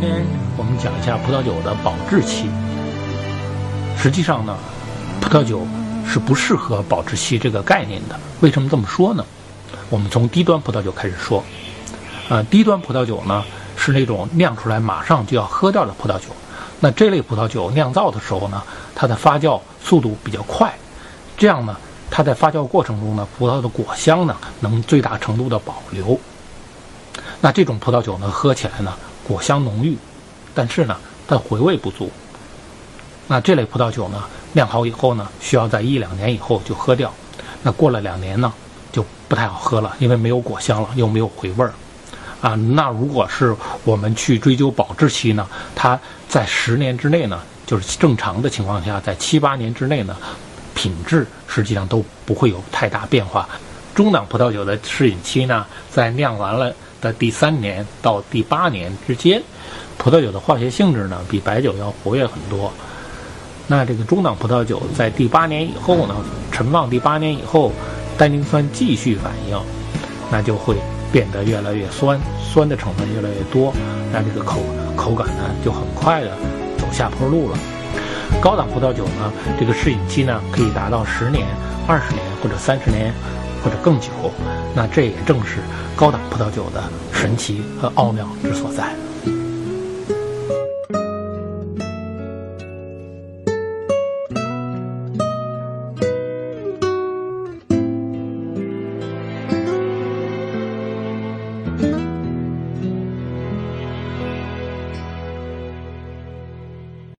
今天我们讲一下葡萄酒的保质期。实际上呢，葡萄酒是不适合保质期这个概念的。为什么这么说呢？我们从低端葡萄酒开始说。呃，低端葡萄酒呢是那种酿出来马上就要喝掉的葡萄酒。那这类葡萄酒酿造的时候呢，它的发酵速度比较快，这样呢，它在发酵过程中呢，葡萄的果香呢能最大程度的保留。那这种葡萄酒呢，喝起来呢，果香浓郁，但是呢，它回味不足。那这类葡萄酒呢，酿好以后呢，需要在一两年以后就喝掉。那过了两年呢，就不太好喝了，因为没有果香了，又没有回味儿。啊，那如果是我们去追究保质期呢，它在十年之内呢，就是正常的情况下，在七八年之内呢，品质实际上都不会有太大变化。中档葡萄酒的适饮期呢，在酿完了的第三年到第八年之间，葡萄酒的化学性质呢，比白酒要活跃很多。那这个中档葡萄酒在第八年以后呢，陈放第八年以后，单宁酸继续反应，那就会。变得越来越酸，酸的成分越来越多，那这个口口感呢就很快的走下坡路了。高档葡萄酒呢，这个适饮期呢可以达到十年、二十年或者三十年或者更久，那这也正是高档葡萄酒的神奇和奥妙之所在。